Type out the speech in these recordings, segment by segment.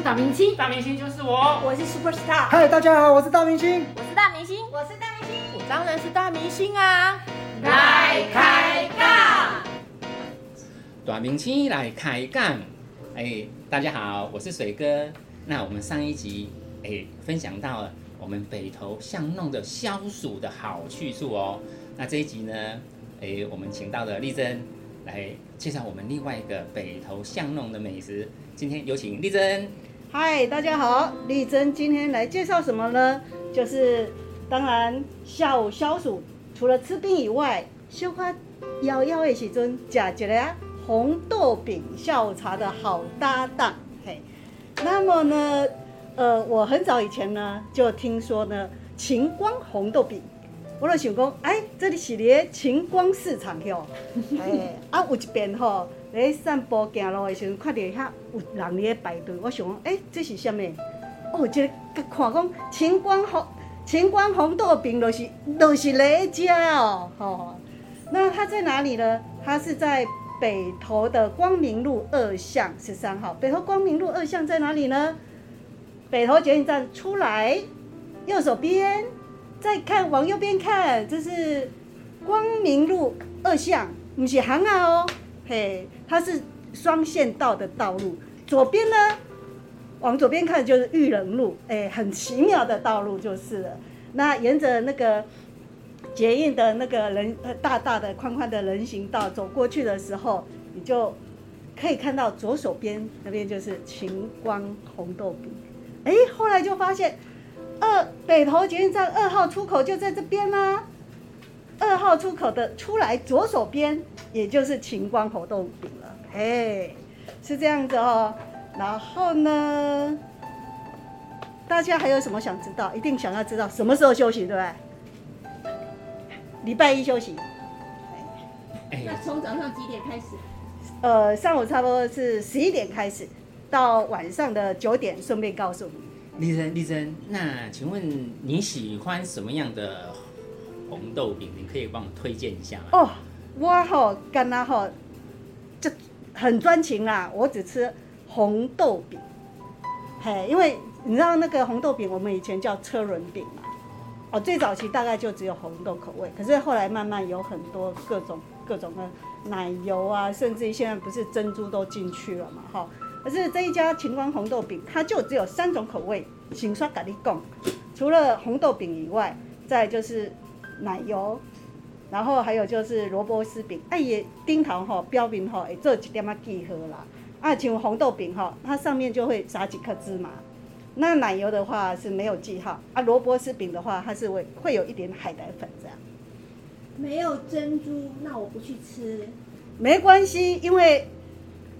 是大明星，大明星就是我，我是 super star，嗨，大家好，我是大明星。我是大明星，我是大明星。我当然是大明星啊！来开杠，短明星来开杠。哎，大家好，我是水哥。那我们上一集哎分享到了我们北投巷弄的消暑的好去处哦。那这一集呢，哎，我们请到了丽珍来介绍我们另外一个北投巷弄的美食。今天有请丽珍。嗨，大家好，丽珍今天来介绍什么呢？就是当然下午消暑，除了吃冰以外，小可摇摇的时阵，吃一个啊红豆饼下午茶的好搭档。嘿，那么呢，呃，我很早以前呢就听说呢晴光红豆饼，我就想讲，哎，这里是咧晴光市场哟，哎，啊有一边吼。咧散步行路的时阵，看到遐有人咧排队，我想讲，哎、这是啥物？哦，这个看讲晴光红晴光红豆饼，就是就是咧食哦，吼、那它在哪里呢？它是在北投的光明路二巷十三号。北投光明路二巷在哪里呢？北投捷运站出来，右手边，再看往右边看，这是光明路二巷，不是巷啊哦。嘿，它是双线道的道路，左边呢，往左边看就是玉人路，哎，很奇妙的道路就是了。那沿着那个捷运的那个人呃大大的宽宽的人行道走过去的时候，你就可以看到左手边那边就是晴光红豆饼。哎，后来就发现二北投捷运站二号出口就在这边啦、二号出口的出来左手边，也就是晴光红豆饼了。哎，是这样子哦。然后呢，大家还有什么想知道？一定想要知道什么时候休息，对不对？礼拜一休息，哎，那从早上几点开始？呃，上午差不多是十一点开始，到晚上的九点，顺便告诉你。丽珍，丽珍，那请问你喜欢什么样的红豆饼？你可以帮我推荐一下吗？哦，我吼干那吼，就很专情啦，我只吃红豆饼。嘿，因为你知道那个红豆饼，我们以前叫车轮饼嘛。哦，最早期大概就只有红豆口味，可是后来慢慢有很多各种各种的奶油啊，甚至于现在不是珍珠都进去了嘛，哈。可是这一家晴光红豆饼，它就只有三种口味，请刷咖喱贡，除了红豆饼以外，再就是奶油，然后还有就是萝卜丝饼，哎也丁糖吼标明吼会做一点啊记号啦。啊，像红豆饼哈，它上面就会撒几颗芝麻。那奶油的话是没有记号，啊，萝卜丝饼的话，它是会会有一点海苔粉这样。没有珍珠，那我不去吃。没关系，因为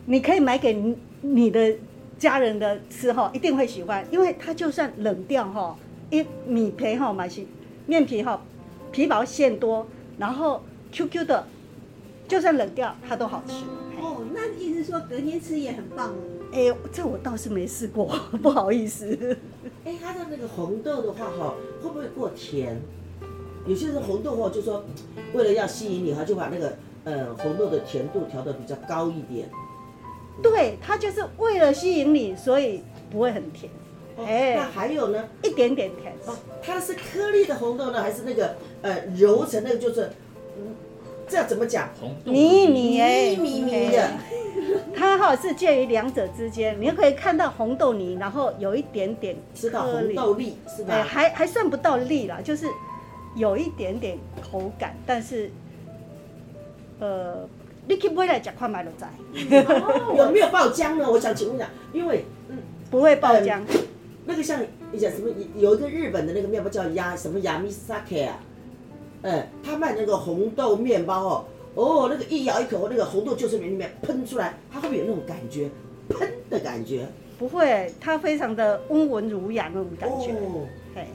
你可以买给你的家人的吃哈，一定会喜欢，因为它就算冷掉哈，一米皮哈买是面皮哈，皮薄馅多，然后 Q Q 的，就算冷掉它都好吃。哦，那意思说隔天吃也很棒哦。哎、这我倒是没试过，不好意思。哎，它的那个红豆的话哈，会不会过甜？有些人红豆哈，就说为了要吸引你，哈就把那个呃红豆的甜度调的比较高一点。对，它就是为了吸引你，所以不会很甜，哦哎那还有呢？一点点甜。哦，它是颗粒的红豆呢，还是那个呃揉成那个就是，嗯，这要怎么讲？红豆迷你哎，米米的哎它哈是介于两者之间，你可以看到红豆泥，然后有一点点吃到颗粒红豆粒是哎，吧？还还算不到粒啦，就是有一点点口感，但是呃，你去买来吃看买就知，有 没有爆浆呢？我想请问一下，因为嗯，不会爆浆。那个像你讲什么，有一个日本的那个面包叫亚什么亚米萨克啊，嗯，他卖那个红豆面包哦，哦，那个一咬一口，那个红豆就是里面喷出来，它会不会有那种感觉，喷的感觉？不会，它非常的温文儒雅那种感觉。哦，嘿，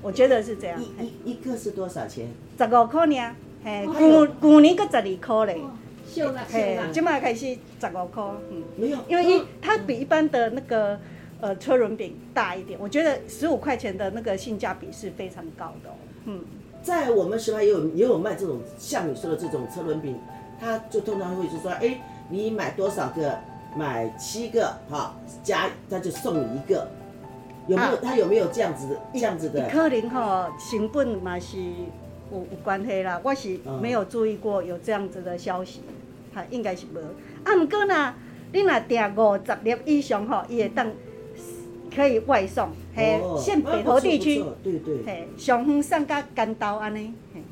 我觉得是这样。一一一个是多少钱？十五块呢，嘿，哦。旧旧年个十二块嘞，嘿啦，，今麦开始十五块，嗯，没有，因为一它比一般的那个呃车轮饼大一点，我觉得十五块钱的那个性价比是非常高的哦，嗯，在我们石牌也有也有卖这种像你说的这种车轮饼，他就通常会是说，哎，你买多少个买七个哈，加他就送你一个。有没有啊他有没有这样子的这样子的？可能吼成本嘛是有有关系啦，我是嗯没有注意过有这样子的消息，哈，应该是无。啊，毋过呢，你若订五十粒以上吼，伊会当可以外送，嘿，县北投地区对对，嘿，上远送到干刀安尼，嘿，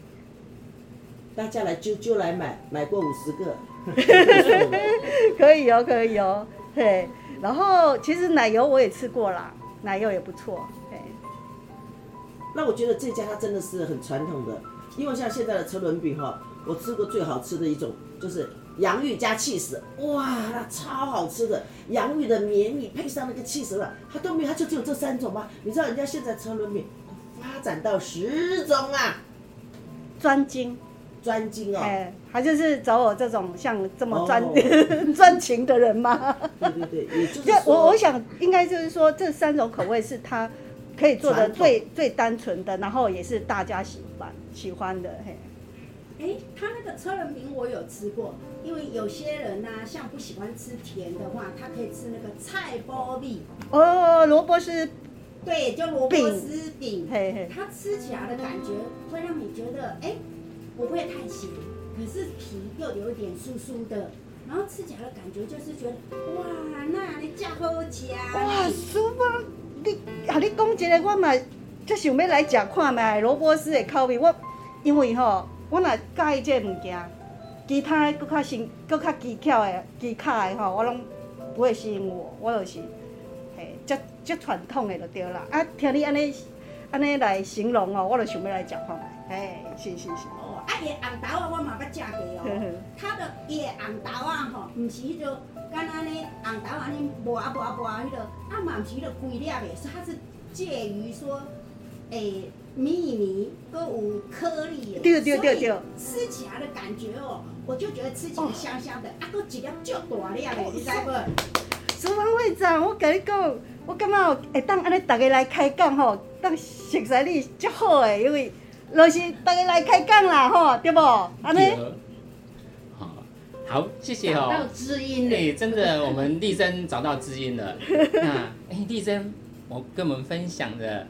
大家来就就来买，买过五十个。可以哦，可以哦，嘿。然后其实奶油我也吃过啦，奶油也不错，嘿。那我觉得这家它真的是很传统的，因为像现在的车轮饼哈，我吃过最好吃的一种就是洋芋加 cheese，哇，那超好吃的，洋芋的绵密配上那个 cheese 了，它都没有，它就只有这三种吗？你知道人家现在车轮饼发展到十种啊，专精，专精哦，哎，他就是找我这种像这么专哦 专情的人吗？对对对，也就是，我我想应该就是说这三种口味是他可以做的最最单纯的，然后也是大家喜欢喜欢的，嘿。哎，他那个车轮饼我有吃过，因为有些人呐、像不喜欢吃甜的话，他可以吃那个菜包米，哦，萝卜丝，对，就萝卜丝饼，嘿嘿，它吃起来的感觉会让你觉得，哎，不会太咸，可是皮又有一点酥酥的，然后吃起来的感觉就是觉得，哇，那你真好吃哇，啊！叔伯，你啊，你讲一个，我嘛就想要来食看卖萝卜丝的口味。我因为吼，我若介意这个物件，其他的搁较新、搁较技巧的、技巧的吼，我拢不会吸引我。我就是嘿，足足传统的就对啦。啊，听你安尼安尼来形容哦，我就想要来食看卖。嘿，是是是。哦，啊，伊红豆啊，我嘛捌食过哦。它的伊的红豆啊，吼，毋是迄种敢安尼红豆安尼磨啊磨啊磨啊迄个，啊嘛毋是迄个规粒的，是它是介于说，诶、米米搁有颗粒的，对对对对所以吃起来的感觉哦，我就觉得吃起来香香的，啊，搁一粒足大粒的，你知无？厨房会长，我甲你讲，我感觉会当安尼逐个来开讲吼，当熟悉你足好诶，因为就是逐个来开讲啦吼，对无？安尼好，好，谢谢找到哦。知音对，了。真的，我们丽珍找到知音了。那哎，丽珍，我跟我们分享的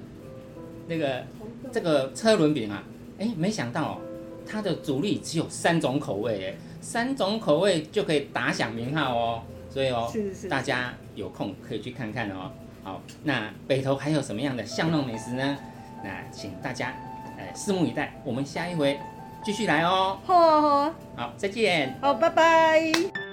那个这个车轮饼啊，哎，没想到哦它的主力只有三种口味，哎，三种口味就可以打响名号哦。所以哦，是是大家有空可以去看看哦。好，那北投还有什么样的巷弄美食呢？那请大家呃拭目以待，我们下一回继续来哦。好啊好啊，好，再见。好，拜拜。